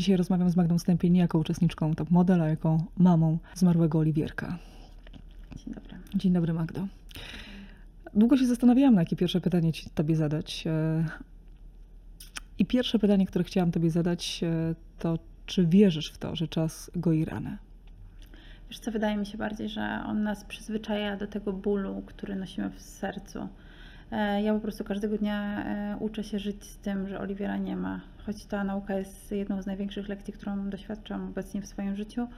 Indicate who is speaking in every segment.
Speaker 1: Dzisiaj rozmawiam z Magdą Stępień nie jako uczestniczką Top Model, a jako mamą zmarłego Oliwierka.
Speaker 2: Dzień dobry.
Speaker 1: Dzień dobry Magdo. Długo się zastanawiałam, na jakie pierwsze pytanie ci, Tobie zadać. E, I pierwsze pytanie, które chciałam Tobie zadać, e, to czy wierzysz w to, że czas goi ranę?
Speaker 2: Wiesz co, wydaje mi się bardziej, że on nas przyzwyczaja do tego bólu, który nosimy w sercu. E, Ja po prostu każdego dnia uczę się żyć z tym, że Oliwiera nie ma. Choć ta nauka jest jedną z największych lekcji, którą doświadczam obecnie w swoim życiu.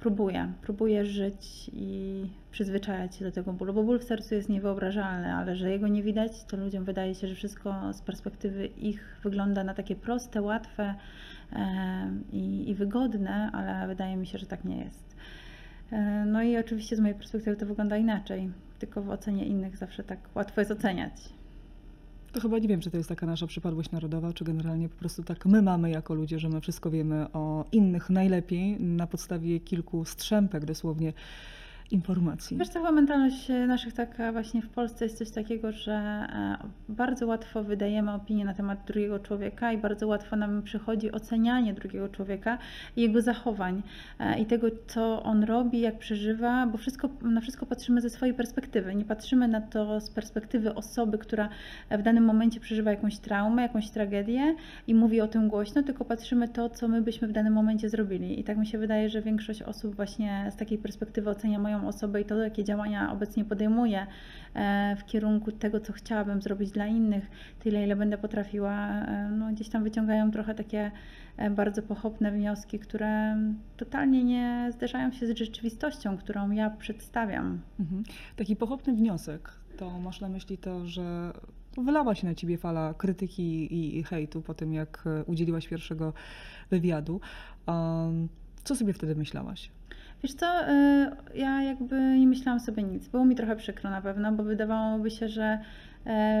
Speaker 2: Próbuję, próbuję żyć i przyzwyczajać się do tego bólu, bo ból w sercu jest niewyobrażalny, ale że jego nie widać, to ludziom wydaje się, że wszystko z perspektywy ich wygląda na takie proste, łatwe i, i wygodne, ale wydaje mi się, że tak nie jest. No i oczywiście z mojej perspektywy to wygląda inaczej, tylko w ocenie innych zawsze tak łatwo jest oceniać.
Speaker 1: To chyba nie wiem, czy to jest taka nasza przypadłość narodowa, czy generalnie po prostu tak my mamy jako ludzie, że my wszystko wiemy o innych najlepiej na podstawie kilku strzępek dosłownie informacji.
Speaker 2: Wiesz, cała mentalność e, naszych taka właśnie w Polsce jest coś takiego, że e, bardzo łatwo wydajemy opinię na temat drugiego człowieka i bardzo łatwo nam przychodzi ocenianie drugiego człowieka i jego zachowań e, i tego, co on robi, jak przeżywa, bo wszystko, na wszystko patrzymy ze swojej perspektywy. Nie patrzymy na to z perspektywy osoby, która w danym momencie przeżywa jakąś traumę, jakąś tragedię i mówi o tym głośno, tylko patrzymy to, co my byśmy w danym momencie zrobili. I tak mi się wydaje, że większość osób właśnie z takiej perspektywy ocenia moją osobę i to, jakie działania obecnie podejmuję e, w kierunku tego, co chciałabym zrobić dla innych, tyle ile będę potrafiła, e, no gdzieś tam wyciągają trochę takie e, bardzo pochopne wnioski, które totalnie nie zderzają się z rzeczywistością, którą ja przedstawiam.
Speaker 1: Mhm. Taki pochopny wniosek, to masz na myśli to, że wylała się na ciebie fala krytyki i, hejtu po tym, jak udzieliłaś pierwszego wywiadu. Co sobie wtedy myślałaś?
Speaker 2: Wiesz co, y, ja jakby nie myślałam sobie nic. Było mi trochę przykro na pewno, bo wydawałoby się, że e,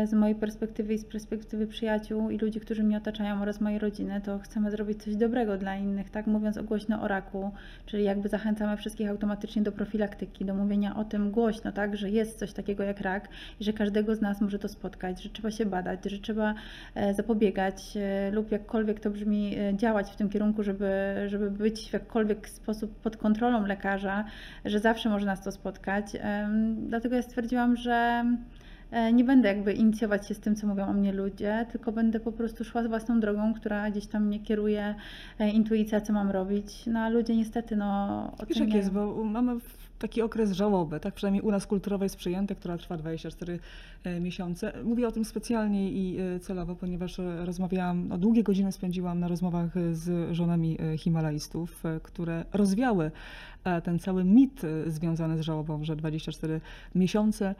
Speaker 2: z mojej perspektywy i z perspektywy przyjaciół i ludzi, którzy mnie otaczają oraz mojej rodziny, to chcemy zrobić coś dobrego dla innych, tak mówiąc głośno o raku, czyli jakby zachęcamy wszystkich automatycznie do profilaktyki, do mówienia o tym głośno, tak, że jest coś takiego jak rak i że każdego z nas może to spotkać, że trzeba się badać, że trzeba e, zapobiegać e, lub jakkolwiek to brzmi, e, działać w tym kierunku, żeby, żeby być w jakkolwiek sposób pod kontrolą lekarza, że zawsze może nas to spotkać. Dlatego ja stwierdziłam, że e, nie będę jakby inicjować się z tym, co mówią o mnie ludzie, tylko będę po prostu szła własną drogą, która gdzieś tam mnie kieruje, e, intuicja, co mam robić. No a ludzie niestety, no
Speaker 1: Wiesz jak
Speaker 2: oceniają.
Speaker 1: jest, bo mamy taki okres żałoby, tak przynajmniej u nas kulturowo jest przyjęte, która trwa 24 e, miesiące. Mówię o tym specjalnie i e, celowo, ponieważ e, rozmawiałam, no, długie godziny spędziłam na rozmowach e, z żonami e, himalajstów, e, które rozwiały e, ten cały mit e, związany z żałobą, że 24 miesiące,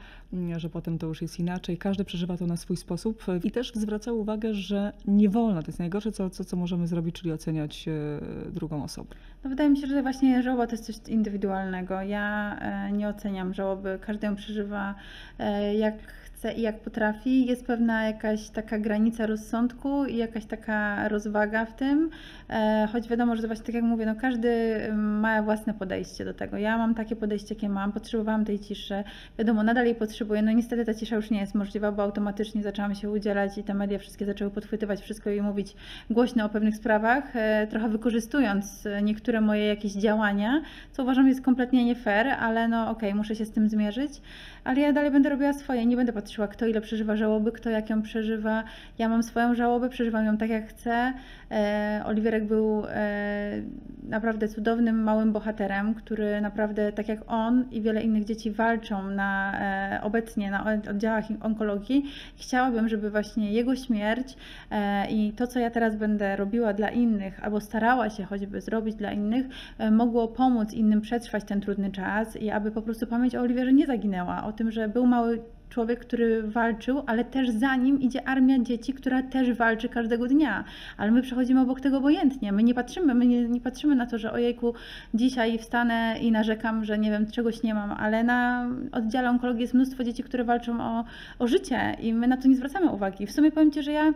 Speaker 1: że potem to już jest inaczej. Każdy przeżywa to na swój sposób e, i też zwracały uwagę, że nie wolno, to jest najgorsze, co, co, co możemy zrobić, czyli oceniać e, drugą osobę.
Speaker 2: No wydaje mi się, że właśnie żałoba to jest coś indywidualnego. Ja e, nie oceniam żałoby, każdy ją przeżywa e, jak chce i jak potrafi. Jest pewna jakaś taka granica rozsądku i jakaś taka rozwaga w tym, e, choć wiadomo, że właśnie tak jak mówię, no każdy mm, ma własne podejście do tego. Ja mam takie podejście, jakie mam, potrzebowałam tej ciszy. Wiadomo, nadal jej potrzebuję. No niestety ta cisza już nie jest możliwa, bo automatycznie zaczęłam się udzielać i te media wszystkie zaczęły podchwytywać wszystko i mówić głośno o pewnych sprawach, e, trochę wykorzystując e, niektóre moje jakieś działania, co uważam jest kompletnie nie fair, ale no okej, muszę się z tym zmierzyć, ale ja dalej będę robiła swoje, nie będę patrzyła kto ile przeżywa żałoby, kto jak ją przeżywa. Ja mam swoją żałobę, przeżywam ją tak jak chcę. E, Oliwierek był e, naprawdę cudownym małym bohaterem, który naprawdę tak jak on i wiele innych dzieci walczą na, e, obecnie na oddziałach onkologii. Chciałabym, żeby właśnie jego śmierć e, i to, co ja teraz będę robiła dla innych, albo starała się choćby zrobić dla innych, e, mogło pomóc innym przetrwać ten trudny czas i aby po prostu pamięć o Oliwierze nie zaginęła, o tym, że był mały człowiek, który walczył, ale też za nim idzie armia dzieci, która też walczy każdego dnia. Ale my przechodzimy obok tego obojętnie. My nie patrzymy, my nie, nie patrzymy na to, że ojejku, dzisiaj wstanę i narzekam, że nie wiem, czegoś nie mam, ale na oddziale onkologii jest mnóstwo dzieci, które walczą o, o życie i my na to nie zwracamy uwagi. W sumie powiem Ci, że ja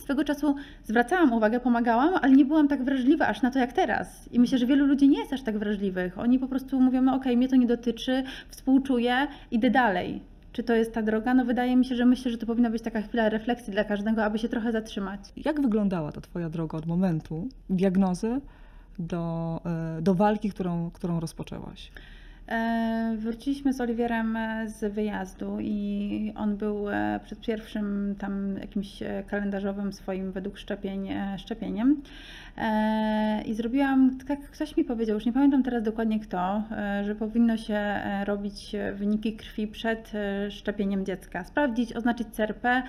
Speaker 2: swego czasu zwracałam uwagę, pomagałam, ale nie byłam tak wrażliwa aż na to jak teraz. I myślę, że wielu ludzi nie jest aż tak wrażliwych. Oni po prostu mówią, no okej, mnie to nie dotyczy, współczuję, idę dalej. czy to jest ta droga? No wydaje mi się, że myślę, że to powinna być taka chwila refleksji dla każdego, aby się trochę zatrzymać.
Speaker 1: Jak wyglądała ta Twoja droga od momentu diagnozy do, e, do walki, którą, którą rozpoczęłaś?
Speaker 2: E, Wróciliśmy z Oliwierem e, z wyjazdu i on był e, przed pierwszym tam jakimś kalendarzowym swoim według szczepień szczepieniem. I zrobiłam, tak ktoś mi powiedział, już nie pamiętam teraz dokładnie kto, że powinno się robić wyniki krwi przed szczepieniem dziecka. Sprawdzić, oznaczyć CRP.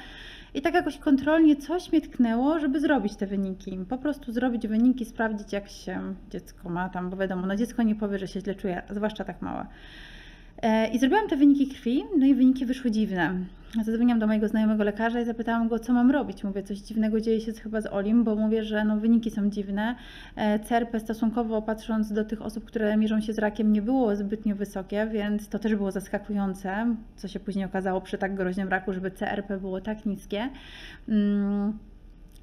Speaker 2: I tak jakoś kontrolnie coś mnie tknęło, żeby zrobić te wyniki. Po prostu zrobić wyniki, sprawdzić jak się dziecko ma tam, bo wiadomo, no dziecko nie powie, że się źle czuje, zwłaszcza tak małe. E, I zrobiłam te wyniki krwi, no i wyniki wyszły dziwne. Zadzwoniłam do mojego znajomego lekarza i zapytałam go, co mam robić. Mówię, coś dziwnego dzieje się chyba z Olim, bo mówię, że no, wyniki są dziwne. E, CRP stosunkowo patrząc do tych osób, które mierzą się z rakiem, nie było zbytnio wysokie, więc to też było zaskakujące, co się później okazało przy tak groźnym raku, żeby CRP było tak niskie. Mm.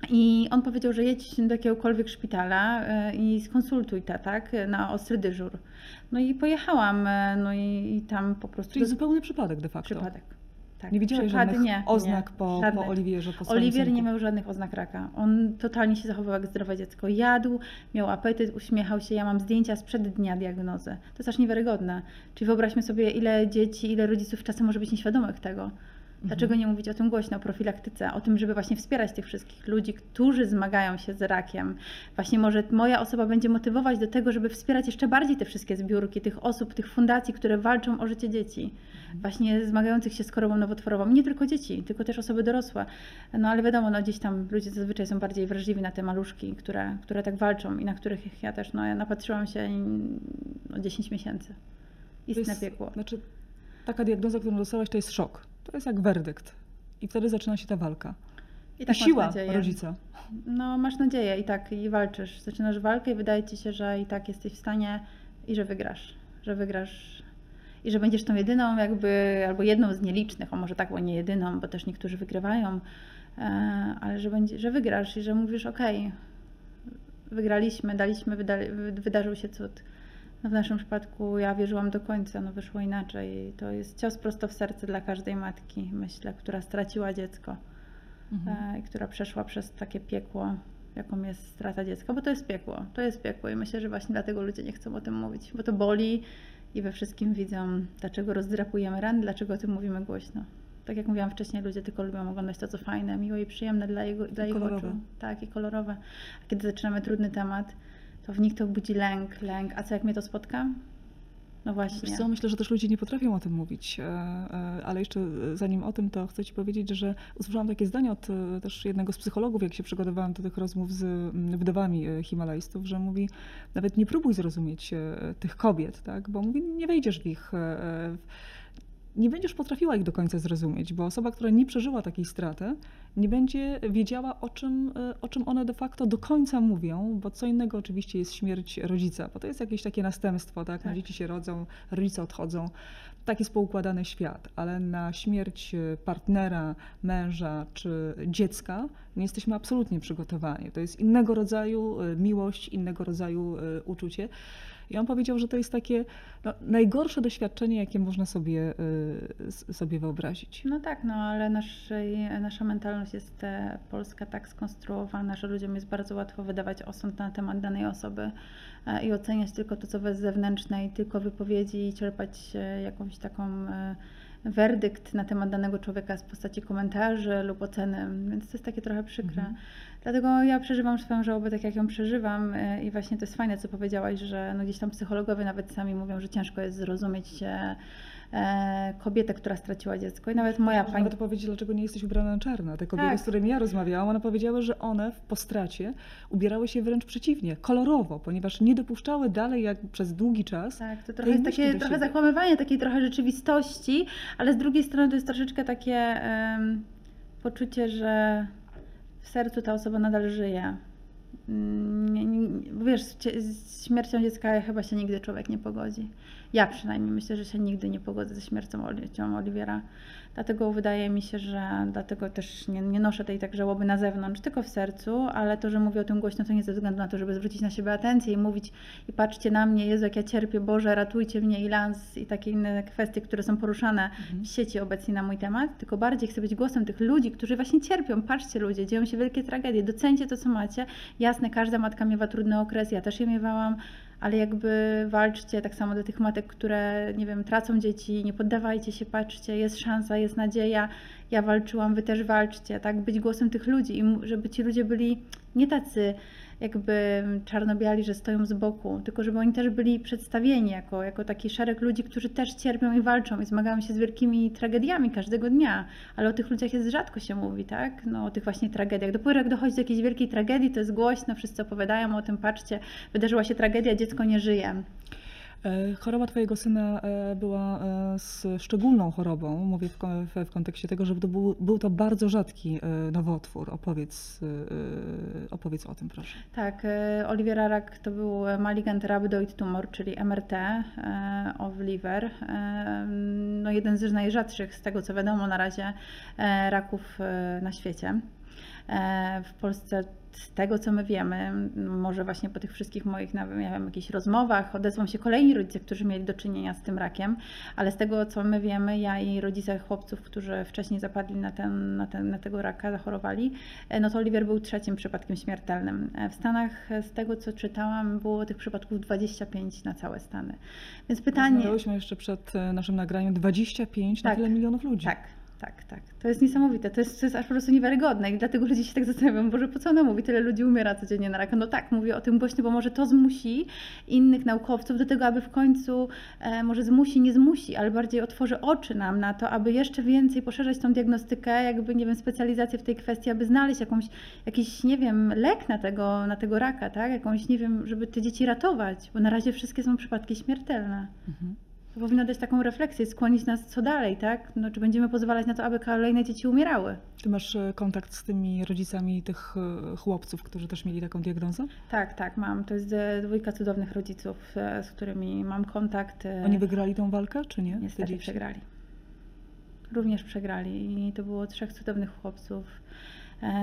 Speaker 2: I on powiedział, że jedź do jakiegokolwiek szpitala e, i skonsultuj to, tak, na ostry dyżur. No i pojechałam, e, no i, i tam po prostu...
Speaker 1: Czyli zupełny przypadek de facto.
Speaker 2: Przypadek. Tak.
Speaker 1: Nie widziałeś
Speaker 2: Przypady
Speaker 1: żadnych
Speaker 2: nie,
Speaker 1: oznak
Speaker 2: nie,
Speaker 1: po, po
Speaker 2: żadnych.
Speaker 1: Oliwierze, po
Speaker 2: Oliwier nie miał żadnych oznak raka. On totalnie się zachowywał jak zdrowe dziecko. Jadł, miał apetyt, uśmiechał się. Ja mam zdjęcia sprzed dnia diagnozy. To jest aż niewiarygodne. Czyli wyobraźmy sobie, ile dzieci, ile rodziców czasem może być nieświadomych tego. Dlaczego nie mówić o tym głośno, o profilaktyce, o tym, żeby właśnie wspierać tych wszystkich ludzi, którzy zmagają się z rakiem. Właśnie może moja osoba będzie motywować do tego, żeby wspierać jeszcze bardziej te wszystkie zbiórki, tych osób, tych fundacji, które walczą o życie dzieci. Właśnie zmagających się z chorobą nowotworową. Nie tylko dzieci, tylko też osoby dorosłe. No ale wiadomo, no gdzieś tam ludzie zazwyczaj są bardziej wrażliwi na te maluszki, które, które tak walczą i na których ja też, no ja napatrzyłam się no, 10 miesięcy. Istne
Speaker 1: jest-
Speaker 2: piekło.
Speaker 1: Znaczy, taka diagnoza, którą dostałaś, to jest szok. To jest jak werdykt. I wtedy zaczyna się ta walka.
Speaker 2: I tak
Speaker 1: siła rodzica.
Speaker 2: No, masz nadzieję i tak, i walczysz. Zaczynasz walkę i wydaje ci się, że i tak jesteś w stanie i że wygrasz. Że wygrasz i że będziesz tą jedyną, jakby, albo jedną z nielicznych, a może tak, bo nie jedyną, bo też niektórzy wygrywają, e, ale że, będzie, że wygrasz i że mówisz, okej, wygraliśmy, daliśmy, wyda, wy- wydarzył się cud. No w naszym przypadku ja wierzyłam do końca, no wyszło inaczej. To jest cios prosto w serce dla każdej matki, myślę, która straciła dziecko
Speaker 1: Mhm.
Speaker 2: e, i która przeszła przez takie piekło, jaką jest strata dziecka, bo to jest piekło, to jest piekło i myślę, że właśnie dlatego ludzie nie chcą o tym mówić, bo to boli i we wszystkim widzą, dlaczego rozdrapujemy rany, dlaczego o tym mówimy głośno. Tak jak mówiłam wcześniej, ludzie tylko lubią oglądać to, co fajne, miłe i przyjemne dla, jego, dla ich
Speaker 1: kolorowe.
Speaker 2: oczu. Tak, i kolorowe. A kiedy zaczynamy trudny temat, to w nich to budzi lęk, lęk. A co jak mnie to spotka? No właśnie.
Speaker 1: Wiesz co, myślę, że też ludzie nie potrafią o tym mówić, e, e, ale jeszcze e, zanim o tym, to chcę Ci powiedzieć, że usłyszałam takie zdanie od też jednego z psychologów, jak się przygotowałam do tych rozmów z mm, wdowami himalajstów, że mówi, nawet nie próbuj zrozumieć tych kobiet, tak? bo mówi, nie wejdziesz w ich... nie będziesz potrafiła ich do końca zrozumieć, bo osoba, która nie przeżyła takiej straty, nie będzie wiedziała, o czym, e, o czym one de facto do końca mówią, bo co innego oczywiście jest śmierć rodzica, bo to jest jakieś takie następstwo, tak? No,
Speaker 2: Tak.
Speaker 1: dzieci się rodzą, rodzice odchodzą. Tak jest poukładany świat, ale na śmierć e, partnera, męża czy dziecka nie jesteśmy absolutnie przygotowani. To jest innego rodzaju e, miłość, innego rodzaju uczucie. I on powiedział, że to jest takie no, najgorsze doświadczenie, jakie można sobie, s- sobie wyobrazić.
Speaker 2: No tak, no ale naszej, nasza mentalność jest e, polska tak skonstruowana, że ludziom jest bardzo łatwo wydawać osąd na temat danej osoby e, i oceniać tylko to, co jest zewnętrzne i tylko wypowiedzi i czerpać e, jakąś taką werdykt na temat danego człowieka z postaci komentarzy lub oceny, więc to jest takie trochę przykre.
Speaker 1: Mhm.
Speaker 2: Dlatego ja przeżywam swoją żałobę tak, jak ją przeżywam e, i właśnie to jest fajne, co powiedziałaś, że no gdzieś tam psychologowie nawet sami mówią, że ciężko jest zrozumieć e, kobietę, która straciła dziecko i nawet moja
Speaker 1: Można
Speaker 2: pani...
Speaker 1: nawet powiedzieć, dlaczego nie jesteś ubrana na czarno. Te kobiety,
Speaker 2: Tak.
Speaker 1: z którymi ja rozmawiałam, one powiedziały, że one w postracie ubierały się wręcz przeciwnie, kolorowo, ponieważ nie dopuszczały dalej jak przez długi czas
Speaker 2: Tak, to trochę jest takie trochę zakłamywanie takiej trochę rzeczywistości, ale z drugiej strony to jest troszeczkę takie em, poczucie, że w sercu ta osoba nadal żyje. Mm, wiesz, z, śmiercią dziecka chyba się nigdy człowiek nie pogodzi. Ja przynajmniej myślę, że się nigdy nie pogodzę ze śmiercią Oli- cią Oliwiera. Dlatego wydaje mi się, że dlatego też nie, nie noszę tej tak żałoby na zewnątrz, tylko w sercu, ale to, że mówię o tym głośno, to nie ze względu na to, żeby zwrócić na siebie atencję i mówić i patrzcie na mnie, Jezu, jak ja cierpię, Boże, ratujcie mnie i lans i takie inne kwestie, które są poruszane w sieci obecnie na mój temat, tylko bardziej chcę być głosem tych ludzi, którzy właśnie cierpią. Patrzcie ludzie, dzieją się wielkie tragedie, docencie to, co macie. Jasne, każda matka miewa trudny okres, ja też je miewałam, ale jakby walczcie tak samo do tych matek, które, nie wiem, tracą dzieci, nie poddawajcie się, patrzcie, jest szansa, jest nadzieja. Ja walczyłam, wy też walczcie, tak? Być głosem tych ludzi i żeby ci ludzie byli nie tacy jakby czarno-biali, że stoją z boku, tylko żeby oni też byli przedstawieni jako, jako taki szereg ludzi, którzy też cierpią i walczą i zmagają się z wielkimi tragediami każdego dnia, ale o tych ludziach jest rzadko się mówi, tak? No o tych właśnie tragediach. Dopiero jak dochodzi do jakiejś wielkiej tragedii, to jest głośno, wszyscy opowiadają o tym, patrzcie, wydarzyła się tragedia, dziecko nie żyje.
Speaker 1: E, Choroba twojego syna e, była e, szczególną chorobą. Mówię w, ko- w, w kontekście tego, że był, był to bardzo rzadki nowotwór. Opowiedz, opowiedz o tym, proszę.
Speaker 2: Tak, Oliwiera rak to był malignant rhabdoid tumor, czyli MRT of liver. No jeden z najrzadszych z tego co wiadomo na razie raków na świecie. W Polsce z tego co my wiemy, może właśnie po tych wszystkich moich nie wiem, jakichś rozmowach odezwą się kolejni rodzice, którzy mieli do czynienia z tym rakiem, ale z tego co my wiemy, ja i rodzice chłopców, którzy wcześniej zapadli na, ten, na, ten, na tego raka, zachorowali, e, no to Oliwier był trzecim przypadkiem śmiertelnym. E, W Stanach, e, z tego co czytałam, było tych przypadków 25 na całe Stany. Więc pytanie.
Speaker 1: Rozmawiałyśmy jeszcze przed naszym nagraniem 25 na
Speaker 2: Tak.
Speaker 1: tyle milionów ludzi.
Speaker 2: Tak, tak, tak. To jest niesamowite. To jest, to jest aż po prostu niewiarygodne i dlatego ludzie się tak zastanawiają, Boże, po co ona mówi? Tyle ludzi umiera codziennie na raka. No tak, mówię o tym głośno, bo może to zmusi innych naukowców do tego, aby w końcu, e, może zmusi, nie zmusi, ale bardziej otworzy oczy nam na to, aby jeszcze więcej poszerzać tą diagnostykę, jakby, nie wiem, specjalizację w tej kwestii, aby znaleźć jakąś, jakiś, nie wiem, lek na tego, na tego raka, tak? Jakąś, nie wiem, żeby te dzieci ratować, bo na razie wszystkie są przypadki śmiertelne.
Speaker 1: Mhm.
Speaker 2: To powinno dać taką refleksję, skłonić nas co dalej, tak? No, czy będziemy pozwalać na to, aby kolejne dzieci umierały?
Speaker 1: Ty masz e, kontakt z tymi rodzicami tych e, chłopców, którzy też mieli taką diagnozę?
Speaker 2: Tak, tak, mam. To jest e, dwójka cudownych rodziców, z którymi mam kontakt.
Speaker 1: Oni wygrali tą walkę, czy nie? Te
Speaker 2: Niestety przegrali. Również przegrali i to było trzech cudownych chłopców.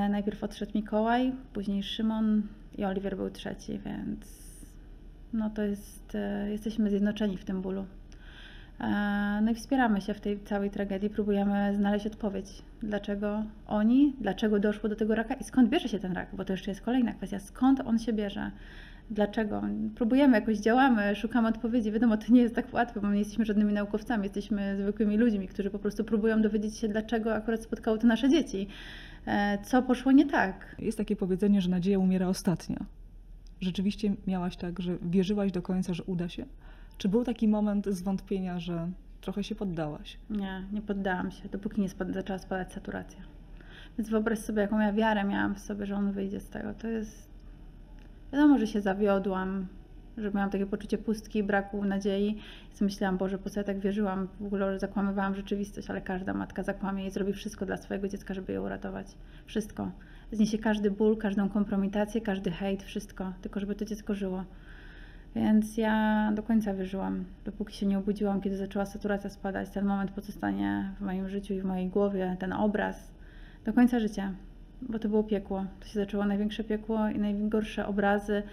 Speaker 2: Najpierw odszedł Mikołaj, później Szymon i Oliwier był trzeci, więc no to jest, jesteśmy zjednoczeni w tym bólu. E, no i wspieramy się w tej całej tragedii, próbujemy znaleźć odpowiedź, dlaczego oni, dlaczego doszło do tego raka i skąd bierze się ten rak, bo to jeszcze jest kolejna kwestia, skąd on się bierze. Dlaczego? Próbujemy, jakoś działamy, szukamy odpowiedzi. Wiadomo, to nie jest tak łatwe, bo my nie jesteśmy żadnymi naukowcami, jesteśmy zwykłymi ludźmi, którzy po prostu próbują dowiedzieć się, dlaczego akurat spotkało to nasze dzieci. E, Co poszło nie tak?
Speaker 1: Jest takie powiedzenie, że nadzieja umiera ostatnia. Rzeczywiście miałaś tak, że wierzyłaś do końca, że uda się? Czy był taki moment zwątpienia, że trochę się poddałaś?
Speaker 2: Nie, nie poddałam się, dopóki nie spad- zaczęła spadać saturacja. Więc wyobraź sobie, jaką ja wiarę miałam w sobie, że on wyjdzie z tego. To jest. Wiadomo, że się zawiodłam, że miałam takie poczucie pustki, braku nadziei. I myślałam, Boże, po co ja tak wierzyłam? W ogóle że zakłamywałam rzeczywistość, ale każda matka zakłamie i zrobi wszystko dla swojego dziecka, żeby je uratować. Wszystko. Zniesie każdy ból, każdą kompromitację, każdy hejt, wszystko, tylko żeby to dziecko żyło. Więc ja do końca wierzyłam, dopóki się nie obudziłam, kiedy zaczęła saturacja spadać, ten moment pozostanie w moim życiu i w mojej głowie, ten obraz, do końca życia, bo to było piekło. To się zaczęło największe piekło i najgorsze obrazy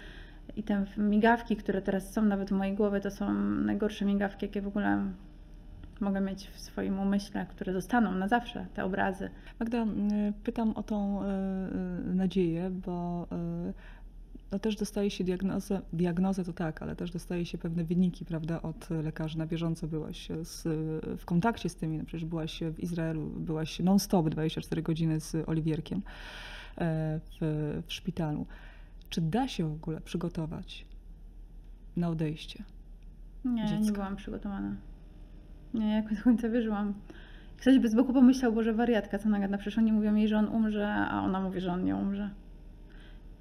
Speaker 2: i te migawki, które teraz są nawet w mojej głowie, to są najgorsze migawki, jakie w ogóle mogę mieć w swoim umyśle, które zostaną na zawsze, te obrazy.
Speaker 1: Magda, y, pytam o tą y, y, nadzieję, bo no też dostaje się diagnozę, diagnozę to tak, ale też dostaje się pewne wyniki, prawda, od lekarzy. Na bieżąco byłaś z, w kontakcie z tymi, no przecież byłaś w Izraelu, byłaś non-stop 24 godziny z Oliwierkiem e, w, w szpitalu. Czy da się w ogóle przygotować na odejście?
Speaker 2: Nie, nie
Speaker 1: Dziecka.
Speaker 2: byłam przygotowana. Nie, jakoś do końca wierzyłam. Ktoś by z boku pomyślał, Boże, wariatka, co nagada, przecież oni mówią jej, że on umrze, a ona mówi, że on nie umrze.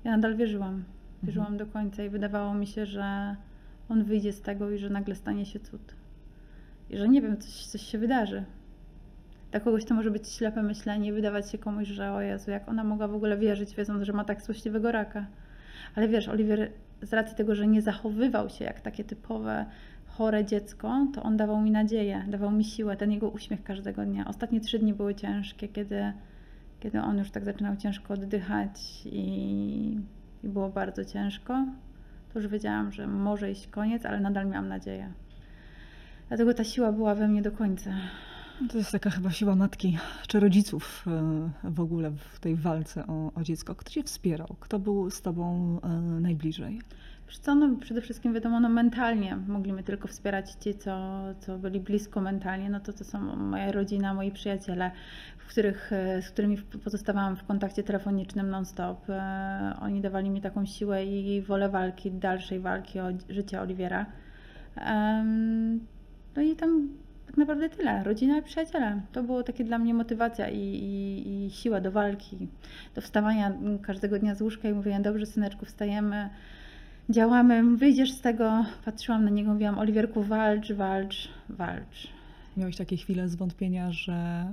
Speaker 2: Ja nadal wierzyłam. Wierzyłam do końca i wydawało mi się, że on wyjdzie z tego i że nagle stanie się cud. I że nie wiem, coś, coś się wydarzy. Dla kogoś to może być ślepe myślenie i wydawać się komuś, że o Jezu, jak ona mogła w ogóle wierzyć, wiedząc, że ma tak złośliwego raka. Ale wiesz, Oliwier z racji tego, że nie zachowywał się jak takie typowe chore dziecko, to on dawał mi nadzieję, dawał mi siłę, ten jego uśmiech każdego dnia. Ostatnie trzy dni były ciężkie, kiedy, kiedy on już tak zaczynał ciężko oddychać i było bardzo ciężko. To już wiedziałam, że może iść koniec, ale nadal miałam nadzieję. Dlatego ta siła była we mnie do końca.
Speaker 1: To jest taka chyba siła matki czy rodziców e, w ogóle w tej walce o, o dziecko. Kto cię wspierał? Kto był z tobą e, najbliżej?
Speaker 2: Co, no przede wszystkim wiadomo, no mentalnie mogli mnie tylko wspierać ci, co, co byli blisko mentalnie, no to to są moja rodzina, moi przyjaciele, w których, e, z którymi pozostawałam w kontakcie telefonicznym non-stop. E, Oni dawali mi taką siłę i wolę walki, dalszej walki o życie Oliwiera. No i tam tak naprawdę tyle. Rodzina i przyjaciele. To było takie dla mnie motywacja i, i, i siła do walki, do wstawania każdego dnia z łóżka i mówienia, dobrze syneczku, wstajemy, działamy, wyjdziesz z tego. Patrzyłam na niego, mówiłam, Oliwierku, walcz, walcz, walcz.
Speaker 1: Miałeś takie chwile zwątpienia, że.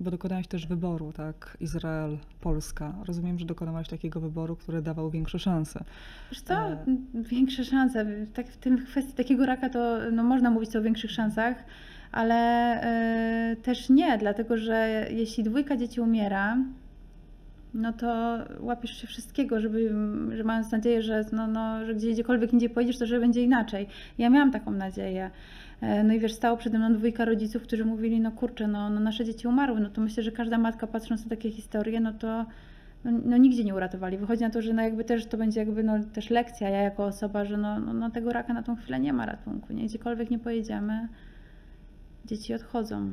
Speaker 1: Bo dokonałaś też wyboru, tak? Izrael, Polska. Rozumiem, że dokonałaś takiego wyboru, który dawał większe szanse.
Speaker 2: Wiesz co,
Speaker 1: E.
Speaker 2: większe szanse. Tak, w tym kwestii takiego raka to no, można mówić o większych szansach, ale e, też nie, dlatego że jeśli dwójka dzieci umiera, no to łapiesz się wszystkiego, żeby, że mając nadzieję, że, no, no, że gdzie, gdziekolwiek indziej pojedziesz, to że będzie inaczej. Ja miałam taką nadzieję. E, No i wiesz, stało przede mną dwójka rodziców, którzy mówili, no kurczę, no, no nasze dzieci umarły. No to myślę, że każda matka patrząc na takie historie, no to no, no nigdzie nie uratowali. Wychodzi na to, że no jakby też to będzie jakby no też lekcja, ja jako osoba, że no, no, no tego raka na tą chwilę nie ma ratunku, nie? Gdziekolwiek nie pojedziemy, dzieci odchodzą.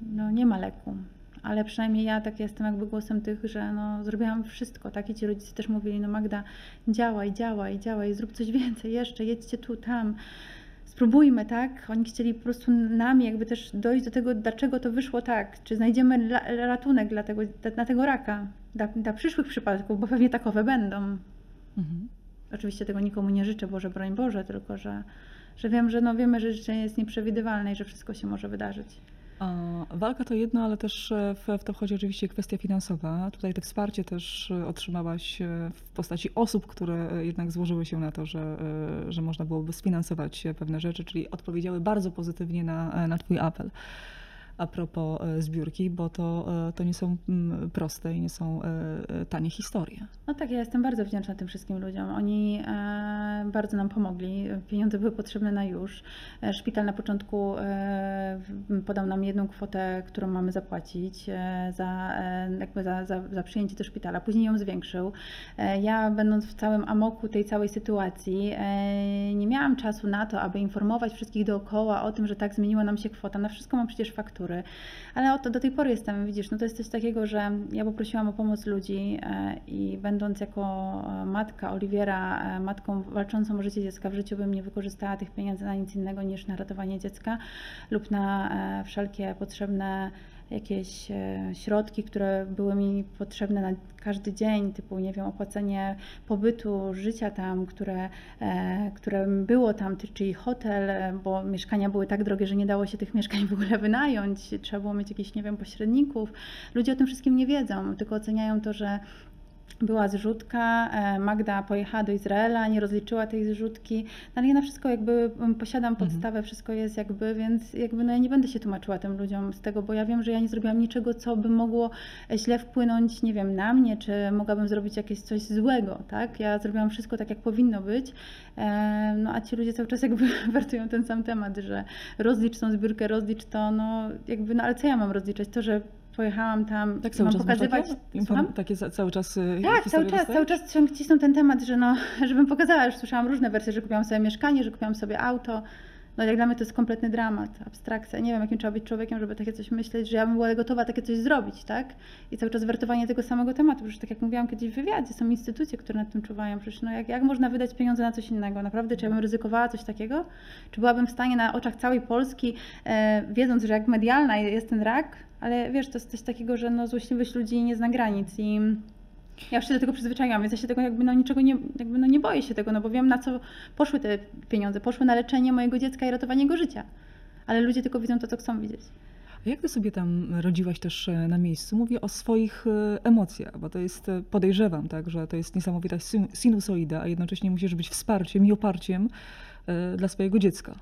Speaker 2: No nie ma leku. Ale przynajmniej ja tak jestem jakby głosem tych, że no zrobiłam wszystko, tak? I ci rodzice też mówili, no Magda, działaj, działaj, działaj, zrób coś więcej, jeszcze, jedźcie tu, tam. Spróbujmy, tak? Oni chcieli po prostu nami jakby też dojść do tego, dlaczego to wyszło tak. Czy znajdziemy ratunek dla tego, dla tego raka, dla, dla przyszłych przypadków, bo pewnie takowe będą.
Speaker 1: Mhm.
Speaker 2: Oczywiście tego nikomu nie życzę, Boże, broń Boże, tylko że, że wiem, że no wiemy, że życzenie jest nieprzewidywalne i że wszystko się może wydarzyć.
Speaker 1: Walka to jedno, ale też e, w, to wchodzi oczywiście kwestia finansowa. Tutaj to wsparcie też e, otrzymałaś e, w postaci osób, które jednak złożyły się na to, że, że można byłoby sfinansować pewne rzeczy, czyli odpowiedziały bardzo pozytywnie na, na Twój apel. A propos e, zbiórki, bo to, e, to nie są mm, proste i nie są e, tanie historie.
Speaker 2: No tak, ja jestem bardzo wdzięczna tym wszystkim ludziom. Oni bardzo nam pomogli. Pieniądze były potrzebne na już. Szpital na początku podał nam jedną kwotę, którą mamy zapłacić za, jakby za, za, za przyjęcie do szpitala. Później ją zwiększył. Ja, będąc w całym amoku tej całej sytuacji, nie miałam czasu na to, aby informować wszystkich dookoła o tym, że tak zmieniła nam się kwota. Na wszystko mam przecież Ale oto do tej pory jestem, widzisz, no to jest coś takiego, że ja poprosiłam o pomoc ludzi e, i będąc jako e, matka Oliwiera, e, matką walczącą o życie dziecka, w życiu bym nie wykorzystała tych pieniędzy na nic innego niż na ratowanie dziecka lub na wszelkie potrzebne jakieś e, środki, które były mi potrzebne na każdy dzień, typu, nie wiem, opłacenie pobytu, życia tam, które, e, które było tam, czyli hotel, e, bo mieszkania były tak drogie, że nie dało się tych mieszkań w ogóle wynająć, trzeba było mieć jakichś, nie wiem, pośredników. Ludzie o tym wszystkim nie wiedzą, tylko oceniają to, że była zrzutka, e, Magda pojechała do Izraela, nie rozliczyła tej zrzutki, no ale ja na wszystko jakby mm, posiadam
Speaker 1: Mhm.
Speaker 2: podstawę, wszystko jest jakby, więc jakby no ja nie będę się tłumaczyła tym ludziom z tego, bo ja wiem, że ja nie zrobiłam niczego, co by mogło e, źle wpłynąć, nie wiem, na mnie, czy mogłabym zrobić jakieś coś złego, tak? Ja zrobiłam wszystko tak, jak powinno być, e, no a ci ludzie cały czas jakby wertują ten sam temat, że rozlicz tą zbiórkę, rozlicz to, no jakby, no ale co ja mam rozliczać? To, że pojechałam tam,
Speaker 1: Tak cały
Speaker 2: mam
Speaker 1: czas
Speaker 2: pokazywać...
Speaker 1: takie, takie cały czas e,
Speaker 2: Tak, cały czas, cały czas cisną ten temat, że no, żebym pokazała, już słyszałam różne wersje, że kupiłam sobie mieszkanie, że kupiłam sobie auto. No jak dla mnie to jest kompletny dramat, abstrakcja. Nie wiem, jakim trzeba być człowiekiem, żeby takie coś myśleć, że ja bym była gotowa takie coś zrobić, tak? I cały czas wertowanie tego samego tematu. Przecież tak jak mówiłam kiedyś w wywiadzie, są instytucje, które nad tym czuwają. Przecież no jak, jak można wydać pieniądze na coś innego? Naprawdę, czy ja bym ryzykowała coś takiego? Czy byłabym w stanie na oczach całej Polski, e, wiedząc, że jak medialna jest ten rak, ale wiesz, to jest coś takiego, że no, złośliwość ludzi nie zna granic i ja już się do tego przyzwyczaiłam, więc ja się tego jakby no niczego nie, jakby no nie boję się tego, no bo wiem na co poszły te pieniądze. Poszły na leczenie mojego dziecka i ratowanie jego życia. Ale ludzie tylko widzą to, co chcą widzieć.
Speaker 1: A Jak ty sobie tam radziłaś też e, na miejscu? Mówię o swoich e, emocjach, bo to jest, e, podejrzewam, tak, że to jest niesamowita sin- sinusoida, a jednocześnie musisz być wsparciem i oparciem dla swojego dziecka.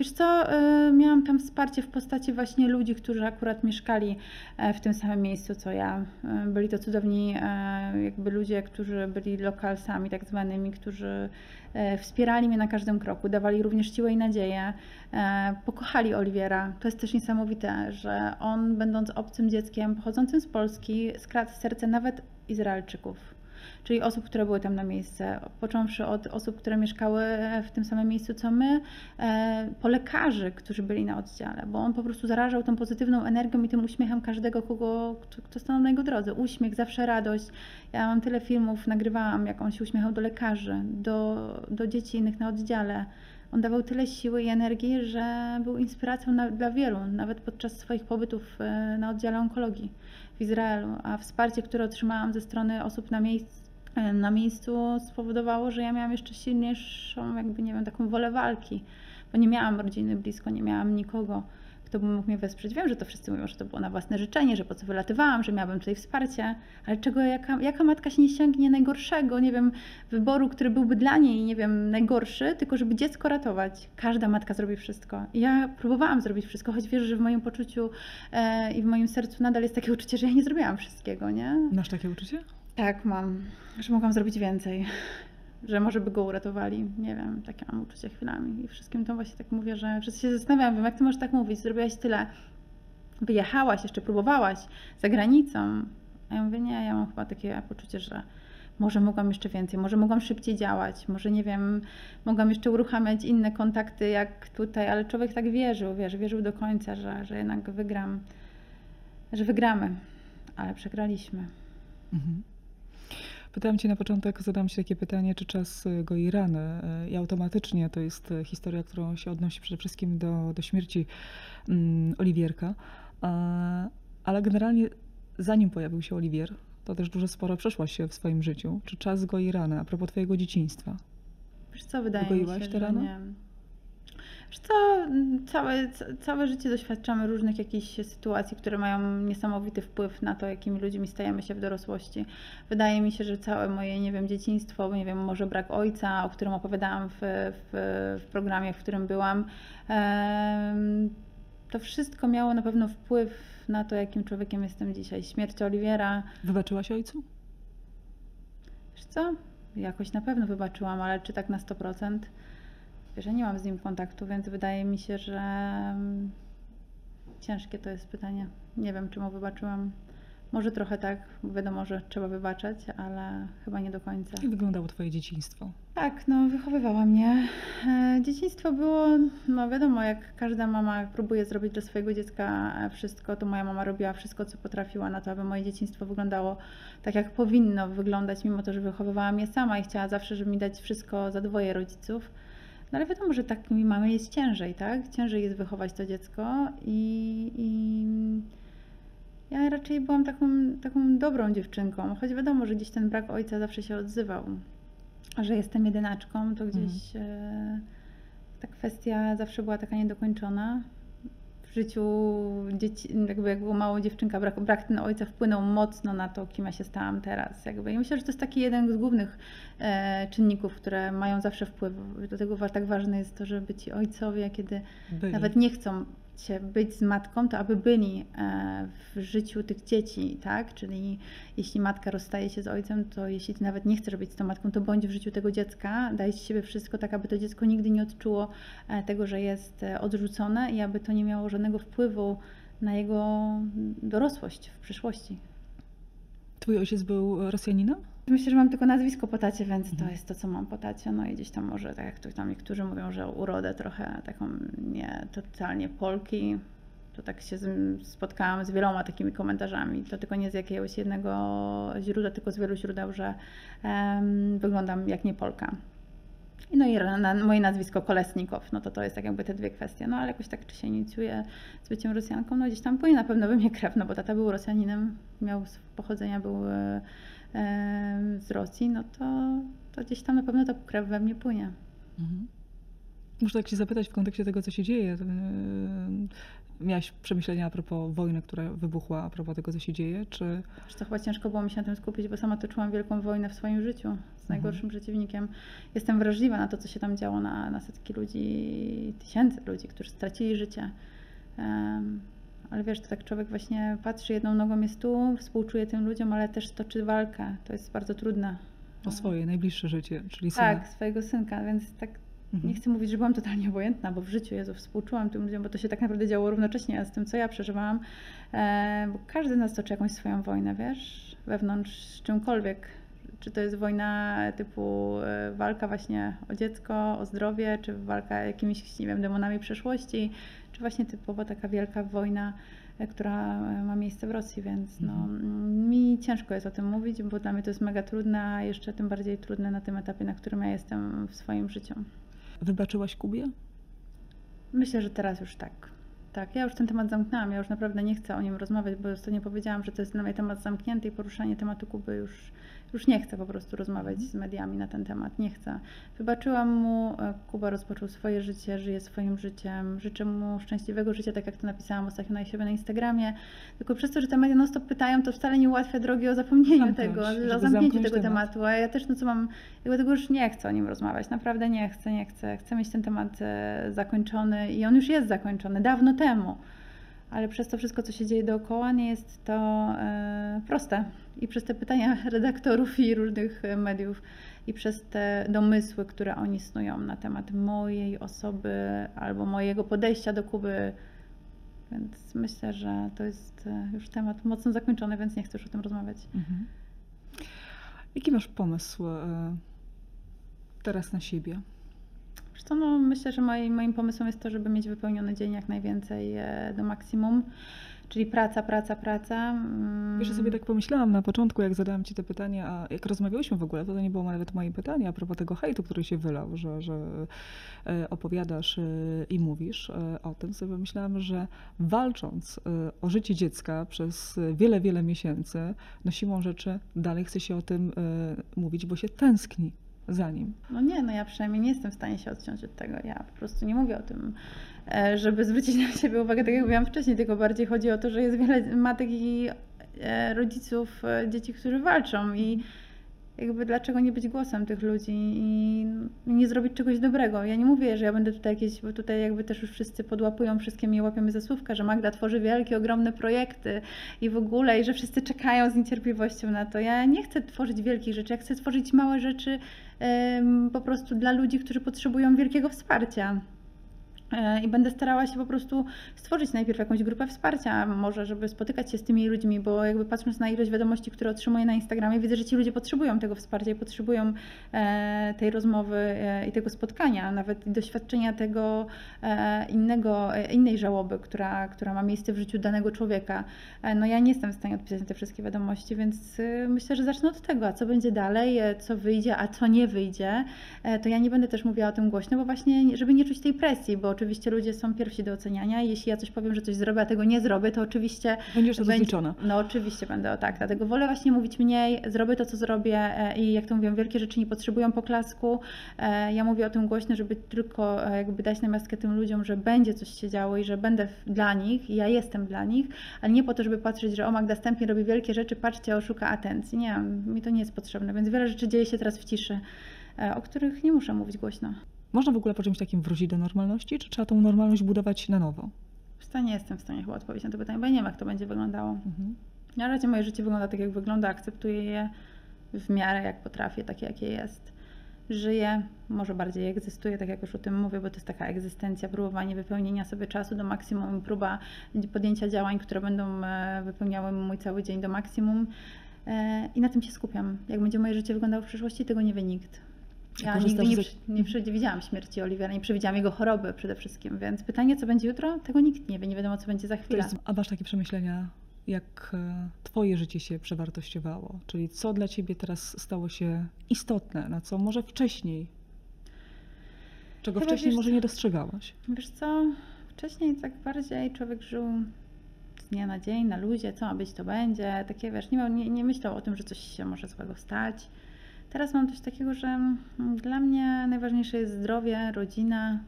Speaker 2: Wiesz co, y, miałam tam wsparcie w postaci właśnie ludzi, którzy akurat mieszkali e, w tym samym miejscu co ja. Y, Byli to cudowni e, jakby ludzie, którzy byli lokalsami tak zwanymi, którzy e, wspierali mnie na każdym kroku, dawali również siłę i nadzieję, e, pokochali Oliwiera. To jest też niesamowite, że on będąc obcym dzieckiem pochodzącym z Polski skradł serce nawet Izraelczyków czyli osób, które były tam na miejsce, począwszy od osób, które mieszkały w tym samym miejscu co my, e, po lekarzy, którzy byli na oddziale, bo on po prostu zarażał tą pozytywną energią i tym uśmiechem każdego, kogo, kto, stanął na jego drodze. Uśmiech, zawsze radość. Ja mam tyle filmów, nagrywałam, jak on się uśmiechał do lekarzy, do, do dzieci innych na oddziale. On dawał tyle siły i energii, że był inspiracją na, dla wielu, nawet podczas swoich pobytów e, na oddziale onkologii w Izraelu. A wsparcie, które otrzymałam ze strony osób na miejscu, e, na miejscu spowodowało, że ja miałam jeszcze silniejszą, jakby nie wiem, taką wolę walki, bo nie miałam rodziny blisko, nie miałam nikogo, kto by mógł mnie wesprzeć. Wiem, że to wszyscy mówią, że to było na własne życzenie, że po co wylatywałam, że miałabym tutaj wsparcie, ale czego, jaka, jaka matka się nie sięgnie najgorszego, nie wiem, wyboru, który byłby dla niej, nie wiem, najgorszy, tylko żeby dziecko ratować. Każda matka zrobi wszystko. I ja próbowałam zrobić wszystko, choć wiesz, że w moim poczuciu e, i w moim sercu nadal jest takie uczucie, że ja nie zrobiłam wszystkiego, nie?
Speaker 1: Masz takie uczucie?
Speaker 2: Tak, mam. Że mogłam zrobić więcej. Że może by go uratowali. Nie wiem, takie mam uczucie chwilami. I wszystkim to właśnie tak mówię, że wszyscy się zastanawiam, wiem, jak ty możesz tak mówić? Zrobiłaś tyle. Wyjechałaś, jeszcze próbowałaś za granicą. A ja mówię, nie, ja mam chyba takie poczucie, że może mogłam jeszcze więcej, może mogłam szybciej działać, może nie wiem, mogłam jeszcze uruchamiać inne kontakty jak tutaj, ale człowiek tak wierzył, wiesz, wierzył do końca, że, że jednak wygram, że wygramy, ale przegraliśmy.
Speaker 1: Mhm. Pytałam Cię na początek, zadam Ci takie pytanie, czy czas y, goi rany y, i automatycznie to jest y, historia, którą się odnosi przede wszystkim do, do śmierci mm, Oliwierka, ale generalnie zanim pojawił się Oliwier, to też dużo sporo przeszłaś w swoim życiu. Czy czas goi rany a propos Twojego dzieciństwa?
Speaker 2: Wiesz co, wydaje mi się,
Speaker 1: te rany?
Speaker 2: nie. Co, m, całe, całe życie doświadczamy różnych jakichś sytuacji, które mają niesamowity wpływ na to, jakimi ludźmi stajemy się w dorosłości. Wydaje mi się, że całe moje, nie wiem, dzieciństwo, nie wiem, może brak ojca, o którym opowiadałam w, w, w programie, w którym byłam, to wszystko miało na pewno wpływ na to, jakim człowiekiem jestem dzisiaj. Śmierć Oliwiera,
Speaker 1: Wybaczyłaś ojcu?
Speaker 2: Wiesz co? Jakoś na pewno wybaczyłam, ale czy tak na 100%? Że nie mam z nim kontaktu, więc wydaje mi się, że mm, ciężkie to jest pytanie. Nie wiem, czy mu wybaczyłam. Może trochę tak, wiadomo, że trzeba wybaczać, ale chyba nie do końca.
Speaker 1: Jak wyglądało Twoje dzieciństwo?
Speaker 2: Tak, no wychowywała mnie. E, Dzieciństwo było, no wiadomo, jak każda mama próbuje zrobić dla swojego dziecka wszystko, to moja mama robiła wszystko, co potrafiła na to, aby moje dzieciństwo wyglądało tak, jak powinno wyglądać, mimo to, że wychowywałam je sama i chciała zawsze, żeby mi dać wszystko za dwoje rodziców. No ale wiadomo, że takimi mamy jest ciężej, tak? Ciężej jest wychować to dziecko i, i ja raczej byłam taką, taką dobrą dziewczynką, choć wiadomo, że gdzieś ten brak ojca zawsze się odzywał. A że jestem jedynaczką, to gdzieś e, ta kwestia zawsze była taka niedokończona. W życiu dzieci, jakby jak była mała dziewczynka, brak, brak ten ojca wpłynął mocno na to, kim ja się stałam teraz. Jakby. I myślę, że to jest taki jeden z głównych e, czynników, które mają zawsze wpływ. Dlatego tak ważne jest to, żeby ci ojcowie, kiedy
Speaker 1: Byli.
Speaker 2: nawet nie chcą być z matką, to aby byli e, w życiu tych dzieci, tak? Czyli jeśli matka rozstaje się z ojcem, to jeśli ty nawet nie chcesz być z tą matką, to bądź w życiu tego dziecka, daj z siebie wszystko, tak aby to dziecko nigdy nie odczuło e, tego, że jest e, odrzucone i aby to nie miało żadnego wpływu na jego dorosłość w przyszłości.
Speaker 1: Twój ojciec był Rosjaninem?
Speaker 2: Myślę, że mam tylko nazwisko po tacie, więc to
Speaker 1: Mhm.
Speaker 2: jest to, co mam po tacie. No i gdzieś tam może, tak jak tu tam niektórzy mówią, że urodę trochę taką nie totalnie Polki. To tak się z, spotkałam z wieloma takimi komentarzami. To tylko nie z jakiegoś jednego źródła, tylko z wielu źródeł, że em, wyglądam jak nie Polka. I No i na, moje nazwisko Kolesnikow, no to to jest tak jakby te dwie kwestie. No ale jakoś tak czy się inicjuje z byciem Rosjanką, no gdzieś tam płynie na pewno we mnie krew, no bo tata był Rosjaninem, miał pochodzenia, był e, z Rosji, no to, to gdzieś tam na pewno ta krew we mnie płynie.
Speaker 1: Mhm. Muszę tak się zapytać w kontekście tego, co się dzieje. To, miałaś przemyślenia a propos wojny, która wybuchła, a propos tego, co się dzieje, czy...
Speaker 2: Wiesz co, chyba ciężko było mi się na tym skupić, bo sama toczyłam wielką wojnę w swoim życiu z najgorszym przeciwnikiem. Jestem wrażliwa na to, co się tam działo, na, na setki ludzi, tysięcy ludzi, którzy stracili życie. Em, ale wiesz, to tak człowiek właśnie patrzy, jedną nogą jest tu, współczuje tym ludziom, ale też toczy walkę. To jest bardzo trudne.
Speaker 1: O swoje najbliższe życie, czyli syna.
Speaker 2: Tak, swojego synka, więc tak
Speaker 1: Mhm.
Speaker 2: nie chcę mówić, że byłam totalnie obojętna, bo w życiu Jezu współczułam tym ludziom, bo to się tak naprawdę działo równocześnie z tym, co ja przeżywałam. E, bo każdy z nas toczy jakąś swoją wojnę, wiesz, wewnątrz czymkolwiek. Czy to jest wojna typu e, walka właśnie o dziecko, o zdrowie, czy walka jakimiś, nie wiem, demonami przeszłości, właśnie typowo taka wielka wojna, e, która e, ma miejsce w Rosji, więc no,
Speaker 1: Mhm.
Speaker 2: mi ciężko jest o tym mówić, bo dla mnie to jest mega trudne, a jeszcze tym bardziej trudne na tym etapie, na którym ja jestem w swoim życiu.
Speaker 1: Wybaczyłaś Kubie?
Speaker 2: Myślę, że teraz już tak. Tak, ja już ten temat zamknęłam, ja już naprawdę nie chcę o nim rozmawiać, bo ostatnio powiedziałam, że to jest dla mnie temat zamknięty i poruszanie tematu Kuby już, już nie chcę po prostu rozmawiać z mediami na ten temat, nie chcę. Wybaczyłam mu, e, Kuba rozpoczął swoje życie, żyje swoim życiem, życzę mu szczęśliwego życia, tak jak to napisałam ostatnio na siebie na Instagramie, tylko przez to, że te media non stop pytają, to wcale nie ułatwia drogi o zapomnieniu
Speaker 1: Zamknąć,
Speaker 2: tego, o zamknięciu tego
Speaker 1: temat.
Speaker 2: tematu, a ja też no co mam, jakby tego już nie chcę o nim rozmawiać, naprawdę nie chcę, nie chcę, chcę mieć ten temat e, zakończony i on już jest zakończony dawno temu, ale przez to wszystko, co się dzieje dookoła, nie jest to e, proste i przez te pytania redaktorów i różnych e, mediów i przez te domysły, które oni snują na temat mojej osoby albo mojego podejścia do Kuby, więc myślę, że to jest e, już temat mocno zakończony, więc nie chcę już o tym rozmawiać.
Speaker 1: Mhm. Jaki masz pomysł teraz na siebie?
Speaker 2: Co, no, myślę, że moim, moim pomysłem jest to, żeby mieć wypełniony dzień jak najwięcej e, do maksimum, czyli praca, praca, praca. Mm,
Speaker 1: Wiesz, sobie tak pomyślałam na początku, jak zadałam Ci te pytania, a jak rozmawiałyśmy w ogóle, to to nie było nawet moje pytanie a propos tego hejtu, który się wylał, że, że e, opowiadasz e, i mówisz o tym, sobie myślałam, że walcząc o życie dziecka przez wiele, wiele miesięcy, no siłą rzeczy dalej chce się o tym mówić, bo się tęskni za nim.
Speaker 2: No nie, no ja przynajmniej nie jestem w stanie się odciąć od tego. Ja po prostu nie mówię o tym, e, żeby zwrócić na siebie uwagę, tak jak mówiłam wcześniej, tylko bardziej chodzi o to, że jest wiele matek i e, rodziców e, dzieci, którzy walczą i jakby dlaczego nie być głosem tych ludzi i nie zrobić czegoś dobrego. Ja nie mówię, że ja będę tutaj jakieś, bo tutaj jakby też już wszyscy podłapują, wszystkie mnie łapiemy za słówka, że Magda tworzy wielkie, ogromne projekty i w ogóle, i że wszyscy czekają z niecierpliwością na to. Ja nie chcę tworzyć wielkich rzeczy, ja chcę tworzyć małe rzeczy po prostu dla ludzi, którzy potrzebują wielkiego wsparcia. E, I będę starała się po prostu stworzyć najpierw jakąś grupę wsparcia, może, żeby spotykać się z tymi ludźmi, bo jakby patrząc na ilość wiadomości, które otrzymuję na Instagramie, widzę, że ci ludzie potrzebują tego wsparcia i potrzebują e, tej rozmowy e, i tego spotkania, nawet doświadczenia tego innego, innej żałoby, która, która ma miejsce w życiu danego człowieka. No ja nie jestem w stanie odpisać na te wszystkie wiadomości, więc e, myślę, że zacznę od tego, a co będzie dalej, co wyjdzie, a co nie wyjdzie, to ja nie będę też mówiła o tym głośno, bo właśnie, nie- żeby nie czuć tej presji, bo oczywiście ludzie są pierwsi do oceniania jeśli ja coś powiem, że coś zrobię, a tego nie zrobię, to oczywiście
Speaker 1: Będziesz to
Speaker 2: będzie-. No oczywiście będę o tak, dlatego wolę właśnie mówić mniej, zrobię to, co zrobię e, i jak to mówią, wielkie rzeczy nie potrzebują poklasku. E, Ja mówię o tym głośno, żeby tylko e, jakby dać namiastkę tym ludziom, że będzie coś się działo i że będę dla nich i ja jestem dla nich, ale nie po to, żeby patrzeć, że o Magda Stępień robi wielkie rzeczy, patrzcie, oszuka atencji. Nie, mi to nie jest potrzebne, więc wiele rzeczy dzieje się teraz w ciszy, o których nie muszę mówić głośno.
Speaker 1: Można w ogóle po czymś takim wrócić do normalności, czy trzeba tą normalność budować na nowo?
Speaker 2: W stanie jestem w stanie chyba odpowiedzieć na to pytanie, bo ja nie wiem, jak to będzie wyglądało.
Speaker 1: Mhm.
Speaker 2: Na razie moje życie wygląda tak, jak wygląda, akceptuję je w miarę jak potrafię, takie jakie jest. Żyję, może bardziej egzystuję, tak jak już o tym mówię, bo to jest taka egzystencja, próbowanie wypełnienia sobie czasu do maksimum, próba podjęcia działań, które będą e, wypełniały mój cały dzień do maksimum. E, I na tym się skupiam. Jak będzie moje życie wyglądało w przyszłości, tego nie wie nikt. Ja nigdy nie, nie przewidziałam śmierci Oliwiera, nie przewidziałam jego choroby przede wszystkim, więc pytanie, co będzie jutro, tego nikt nie wie, nie wiadomo, co będzie za chwilę.
Speaker 1: a masz takie przemyślenia, jak e, Twoje życie się przewartościowało? Czyli co dla Ciebie teraz stało się istotne, na co może wcześniej, czego
Speaker 2: Chyba
Speaker 1: wcześniej
Speaker 2: wiesz
Speaker 1: może nie dostrzegałaś?
Speaker 2: Wiesz co, wcześniej tak bardziej człowiek żył z dnia na dzień, na luzie, co ma być, to będzie. Takie wiesz, nie, nie, nie myślał o tym, że coś się może złego stać. Teraz mam coś takiego, że mm, dla mnie najważniejsze jest zdrowie, rodzina,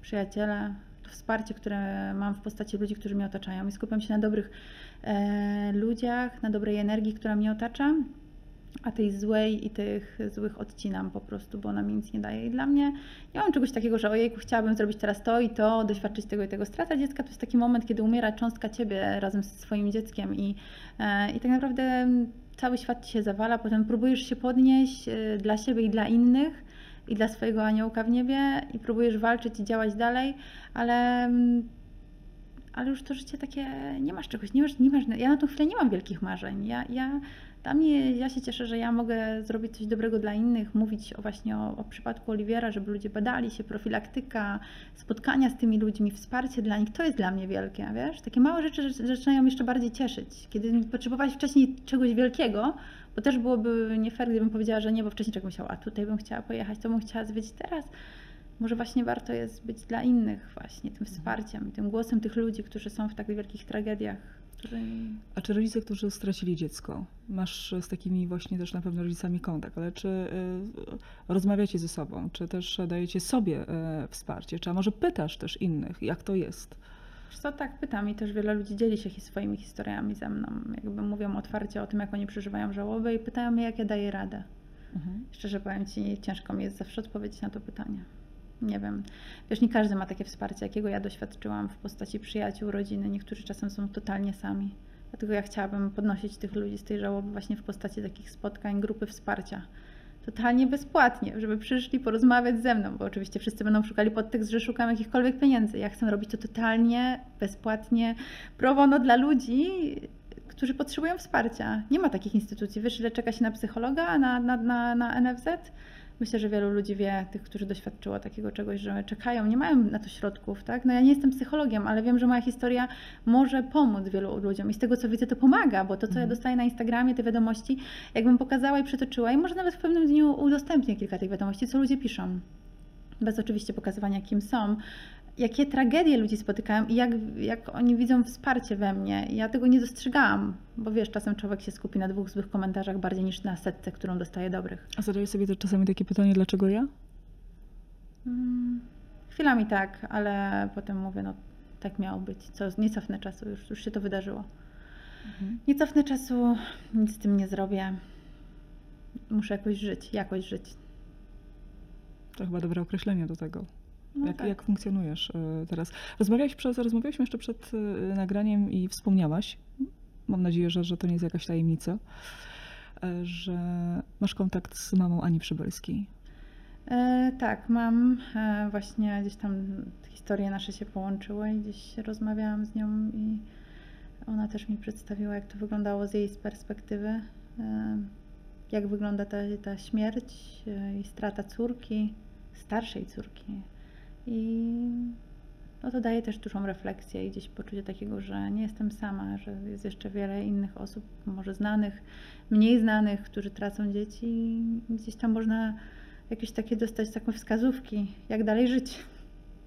Speaker 2: przyjaciele, wsparcie, które mam w postaci ludzi, którzy mnie otaczają. I skupiam się na dobrych e, ludziach, na dobrej energii, która mnie otacza, a tej złej i tych złych odcinam po prostu, bo ona mi nic nie daje. I dla mnie nie mam czegoś takiego, że ojejku, chciałabym zrobić teraz to i to, doświadczyć tego i tego. Strata dziecka to jest taki moment, kiedy umiera cząstka ciebie razem ze swoim dzieckiem i, e, i tak naprawdę cały świat ci się zawala, potem próbujesz się podnieść e, dla siebie i dla innych i dla swojego aniołka w niebie i próbujesz walczyć i działać dalej, ale mm, ale już to życie takie, nie masz czegoś, nie masz, nie masz, ja na tą chwilę nie mam wielkich marzeń. Ja, ja, dla mnie, ja się cieszę, że ja mogę zrobić coś dobrego dla innych, mówić o właśnie o, o przypadku Oliwiera, żeby ludzie badali się, profilaktyka, spotkania z tymi ludźmi, wsparcie dla nich, to jest dla mnie wielkie, wiesz? Takie małe rzeczy zaczynają jeszcze bardziej cieszyć. Kiedy potrzebowałeś wcześniej czegoś wielkiego, bo też byłoby nie fair, gdybym powiedziała, że nie, bo wcześniej czegoś musiała, a tutaj bym chciała pojechać, to bym chciała zwiedzić teraz może właśnie warto jest być dla innych właśnie tym wsparciem, tym głosem tych ludzi, którzy są w tak wielkich tragediach.
Speaker 1: A czy rodzice, którzy stracili dziecko, masz z takimi właśnie też na pewno rodzicami kontakt, ale czy y, rozmawiacie ze sobą, czy też dajecie sobie y, wsparcie, czy a może pytasz też innych, jak to jest?
Speaker 2: Co tak pytam i też wiele ludzi dzieli się swoimi historiami ze mną. Jakby mówią otwarcie o tym, jak oni przeżywają żałobę i pytają mnie, jak ja daję radę.
Speaker 1: Mhm.
Speaker 2: Szczerze powiem Ci, ciężko mi jest zawsze odpowiedzieć na to pytanie. Nie wiem. Wiesz, nie każdy ma takie wsparcie, jakiego ja doświadczyłam w postaci przyjaciół, rodziny. Niektórzy czasem są totalnie sami. Dlatego ja chciałabym podnosić tych ludzi z tej żałoby właśnie w postaci takich spotkań, grupy wsparcia. Totalnie bezpłatnie, żeby przyszli porozmawiać ze mną, bo oczywiście wszyscy będą szukali podtekst, że szukam jakichkolwiek pieniędzy. Ja chcę robić to totalnie bezpłatnie, pro bono dla ludzi, którzy potrzebują wsparcia. Nie ma takich instytucji. Wiesz, ile czeka się na psychologa, na, na, na, na NFZ? Myślę, że wielu ludzi wie, tych, którzy doświadczyło takiego czegoś, że czekają, nie mają na to środków, tak? No ja nie jestem psychologiem, ale wiem, że moja historia może pomóc wielu ludziom i z tego, co widzę, to pomaga, bo to, co ja
Speaker 1: Mhm.
Speaker 2: dostaję na Instagramie, te wiadomości, jakbym pokazała i przytoczyła i może nawet w pewnym dniu udostępnię kilka tych wiadomości, co ludzie piszą. Bez oczywiście pokazywania, kim są, jakie tragedie ludzi spotykają i jak, jak oni widzą wsparcie we mnie. Ja tego nie dostrzegałam, bo wiesz, czasem człowiek się skupi na dwóch złych komentarzach bardziej niż na setce, którą dostaje dobrych.
Speaker 1: A zadaję sobie też czasami takie pytanie, dlaczego ja?
Speaker 2: Mm, Chwilami tak, ale potem mówię, no tak miało być. Co, nie cofnę czasu, już, już się to wydarzyło. Nie cofnę czasu, nic z tym nie zrobię. Muszę jakoś żyć, jakoś żyć.
Speaker 1: To chyba dobre określenie do tego.
Speaker 2: No
Speaker 1: jak,
Speaker 2: tak.
Speaker 1: jak funkcjonujesz y, teraz? Rozmawiałeś przez, rozmawialiśmy jeszcze przed y, nagraniem i wspomniałaś, mam nadzieję, że, że to nie jest jakaś tajemnica, y, że masz kontakt z mamą Ani Przybylskiej.
Speaker 2: E, tak, mam e, właśnie gdzieś tam historie nasze się połączyły i gdzieś rozmawiałam z nią i ona też mi przedstawiła, jak to wyglądało z jej perspektywy, e, jak wygląda ta, ta śmierć e, i strata córki, starszej córki. I no to daje też dużą refleksję i gdzieś poczucie takiego, że nie jestem sama, że jest jeszcze wiele innych osób, może znanych, mniej znanych, którzy tracą dzieci i gdzieś tam można jakieś takie dostać taką wskazówki, jak dalej żyć.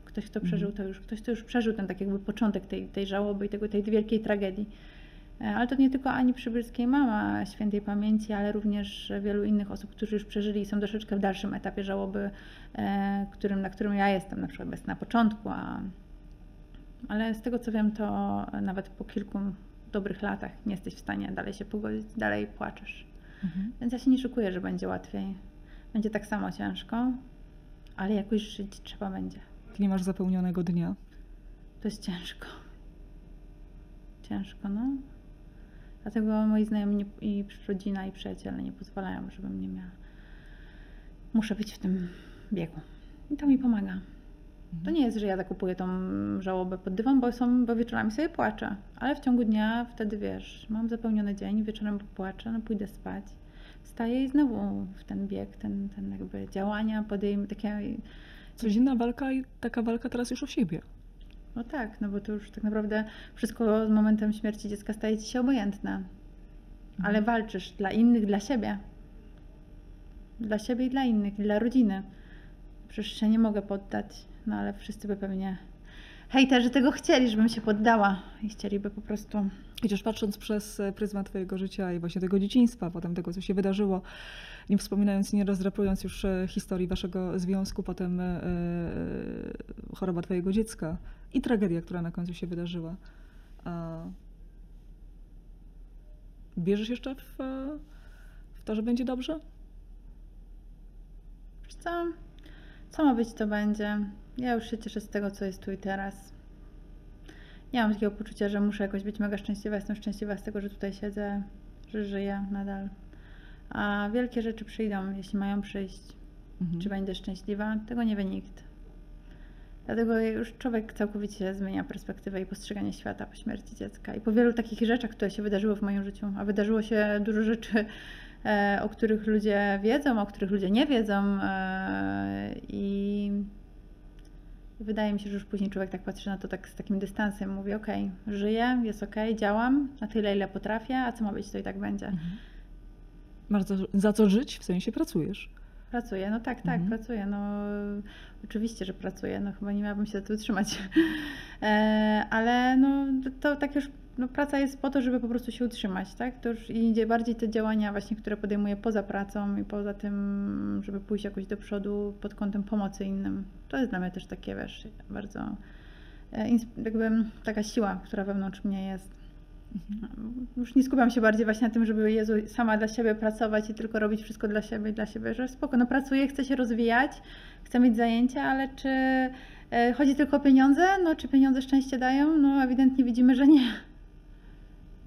Speaker 2: Ktoś, kto przeżył to już, ktoś, kto już przeżył ten tak jakby początek tej, tej żałoby i tego, tej wielkiej tragedii. E, Ale to nie tylko Ani Przybylskiej mama świętej pamięci, ale również wielu innych osób, którzy już przeżyli i są troszeczkę w dalszym etapie żałoby, e, którym, na którym ja jestem na przykład bez na początku, a, ale z tego co wiem, to nawet po kilku dobrych latach nie jesteś w stanie dalej się pogodzić, dalej płaczesz. Więc ja się nie szykuję, że będzie łatwiej. Będzie tak samo ciężko, ale jakoś żyć trzeba będzie.
Speaker 1: Ty nie masz zapełnionego dnia.
Speaker 2: To jest ciężko. Ciężko, no. Dlatego moi znajomi nie, i rodzina i przyjaciele nie pozwalają, żebym nie miała. Muszę być w tym biegu. I to mi pomaga. To nie jest, że ja zakupuję tą żałobę pod dywan, bo, są, bo wieczorami sobie płaczę. Ale w ciągu dnia wtedy wiesz, mam zapełniony dzień, wieczorem płaczę, no pójdę spać. Wstaję i znowu w ten bieg, ten, ten jakby działania podejmę takie
Speaker 1: Codzienna walka i taka walka teraz już o siebie.
Speaker 2: No tak, no bo to już tak naprawdę wszystko z momentem śmierci dziecka staje ci się obojętne. Ale walczysz dla innych, dla siebie. Dla siebie i dla innych, i dla rodziny. Przecież się nie mogę poddać, no ale wszyscy by pewnie hejterzy tego chcieli, żebym się poddała i chcieliby po prostu
Speaker 1: Chociaż patrząc przez e, pryzmat Twojego życia i właśnie tego dzieciństwa, potem tego, co się wydarzyło, nie wspominając i nie rozdrapując już e, historii Waszego związku, potem e, choroba Twojego dziecka i tragedia, która na końcu się wydarzyła. A Wierzysz jeszcze w, w to, że będzie dobrze?
Speaker 2: Wiesz co? Co ma być, to będzie. Ja już się cieszę z tego, co jest tu i teraz. Nie mam takiego poczucia, że muszę jakoś być mega szczęśliwa. Jestem szczęśliwa z tego, że tutaj siedzę, że żyję nadal. A wielkie rzeczy przyjdą, jeśli mają przyjść.
Speaker 1: Mhm.
Speaker 2: Czy będę szczęśliwa? Tego nie wie nikt. Dlatego już człowiek całkowicie zmienia perspektywę i postrzeganie świata po śmierci dziecka. I po wielu takich rzeczach, które się wydarzyły w moim życiu, a wydarzyło się dużo rzeczy, e, o których ludzie wiedzą, o których ludzie nie wiedzą. E, I wydaje mi się, że już później człowiek tak patrzy na to tak z takim dystansem, mówi: OK, żyję, jest OK, działam na tyle, ile potrafię, a co ma być, to i tak będzie.
Speaker 1: Mhm. Za, za co żyć? W sensie pracujesz.
Speaker 2: Pracuję, no tak, tak,
Speaker 1: Mhm.
Speaker 2: pracuję. No, oczywiście, że pracuję, no chyba nie miałabym się tu utrzymać. E, ale no, to tak już, no, praca jest po to, żeby po prostu się utrzymać, tak? To już idzie bardziej te działania właśnie, które podejmuję poza pracą i poza tym, żeby pójść jakoś do przodu pod kątem pomocy innym. To jest dla mnie też takie, wiesz, bardzo e, jakby taka siła, która wewnątrz mnie jest. Już nie skupiam się bardziej właśnie na tym, żeby Jezu sama dla siebie pracować i tylko robić wszystko dla siebie i dla siebie, że spoko, no pracuję, chcę się rozwijać, chcę mieć zajęcia, ale czy e, chodzi tylko o pieniądze? No czy pieniądze szczęście dają? No ewidentnie widzimy, że nie.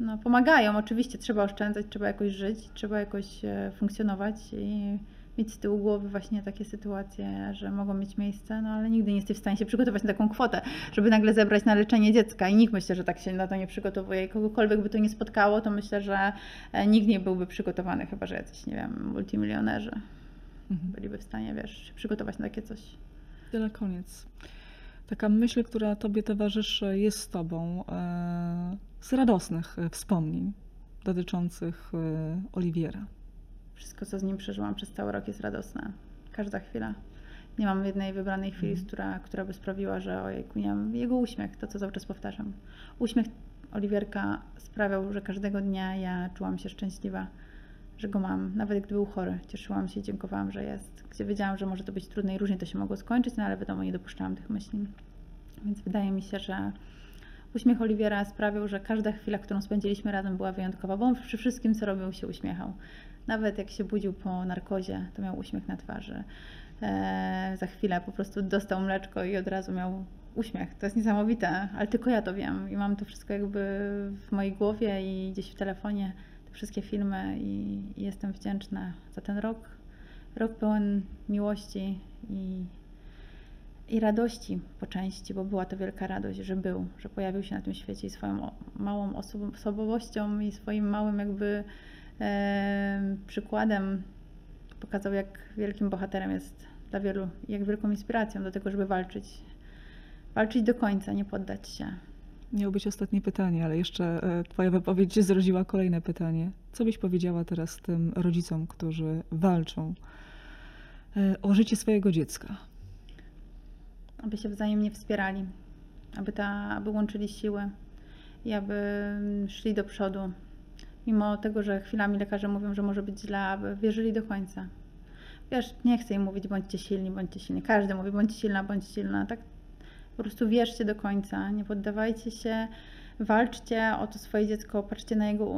Speaker 2: No pomagają, oczywiście trzeba oszczędzać, trzeba jakoś żyć, trzeba jakoś e, funkcjonować i mieć z tyłu głowy właśnie takie sytuacje, że mogą mieć miejsce, no ale nigdy nie jesteś w stanie się przygotować na taką kwotę, żeby nagle zebrać na leczenie dziecka i nikt myślę, że tak się na to nie przygotowuje i kogokolwiek by to nie spotkało, to myślę, że e, nikt nie byłby przygotowany, chyba że jacyś, nie wiem, multimilionerzy
Speaker 1: Mhm.
Speaker 2: byliby w stanie, wiesz, się przygotować na takie coś.
Speaker 1: To na koniec. Taka myśl, która Tobie towarzyszy, jest z Tobą e, z radosnych e, wspomnień dotyczących Oliwiera.
Speaker 2: Wszystko, co z nim przeżyłam przez cały rok jest radosne. Każda chwila. Nie mam jednej wybranej chwili,
Speaker 1: Mhm.
Speaker 2: która, która by sprawiła, że ojejku, nie wiem, jego uśmiech, to co cały czas powtarzam. Uśmiech Oliwierka sprawiał, że każdego dnia ja czułam się szczęśliwa, że go mam. Nawet gdy był chory, cieszyłam się i dziękowałam, że jest. Gdzie wiedziałam, że może to być trudne i różnie to się mogło skończyć, no ale wiadomo, nie dopuszczałam tych myśli. Więc wydaje mi się, że uśmiech Oliwiera sprawił, że każda chwila, którą spędziliśmy razem była wyjątkowa, bo on przy wszystkim, co robił, się uśmiechał. Nawet jak się budził po narkozie, to miał uśmiech na twarzy. Eee, za chwilę po prostu dostał mleczko i od razu miał uśmiech. To jest niesamowite, ale tylko ja to wiem i mam to wszystko jakby w mojej głowie i gdzieś w telefonie, te wszystkie filmy i, i jestem wdzięczna za ten rok. Rok pełen miłości i, i radości po części, bo była to wielka radość, że był, że pojawił się na tym świecie i swoją małą osobowością i swoim małym jakby e, przykładem pokazał, jak wielkim bohaterem jest dla wielu, jak wielką inspiracją do tego, żeby walczyć. Walczyć do końca, nie poddać się.
Speaker 1: Miało być ostatnie pytanie, ale jeszcze e, Twoja wypowiedź zrodziła kolejne pytanie. Co byś powiedziała teraz tym rodzicom, którzy walczą e, o życie swojego dziecka?
Speaker 2: aby się wzajemnie wspierali, aby, ta, aby łączyli siły i aby szli do przodu. Mimo tego, że chwilami lekarze mówią, że może być źle, aby wierzyli do końca. Wiesz, nie chcę im mówić, bądźcie silni, bądźcie silni. Każdy mówi, bądź silna, bądź silna. Tak po prostu wierzcie do końca, nie poddawajcie się, walczcie o to swoje dziecko, patrzcie na jego.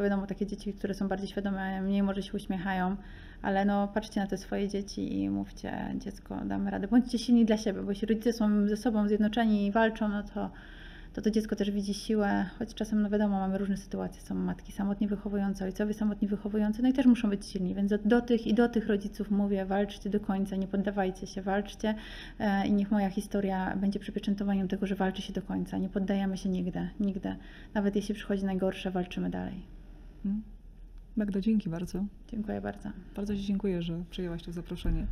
Speaker 2: Wiadomo, takie dzieci, które są bardziej świadome, mniej może się uśmiechają, ale no patrzcie na te swoje dzieci i mówcie, dziecko, damy radę. Bądźcie silni dla siebie, bo jeśli rodzice są ze sobą zjednoczeni i walczą, no to, to to dziecko też widzi siłę, choć czasem, no wiadomo, mamy różne sytuacje, są matki samotnie wychowujące, ojcowie samotnie wychowujący, no i też muszą być silni, więc do, do tych i do tych rodziców mówię, walczcie do końca, nie poddawajcie się, walczcie e, i niech moja historia będzie przypieczętowaniem tego, że walczy się do końca, nie poddajemy się nigdy, nigdy, nawet jeśli przychodzi najgorsze, walczymy dalej.
Speaker 1: Hmm? Magda, dzięki bardzo.
Speaker 2: Dziękuję bardzo.
Speaker 1: Bardzo Ci dziękuję, że przyjęłaś to zaproszenie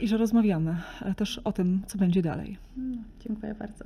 Speaker 1: i że rozmawiamy też o tym, co będzie dalej.
Speaker 2: No, dziękuję bardzo.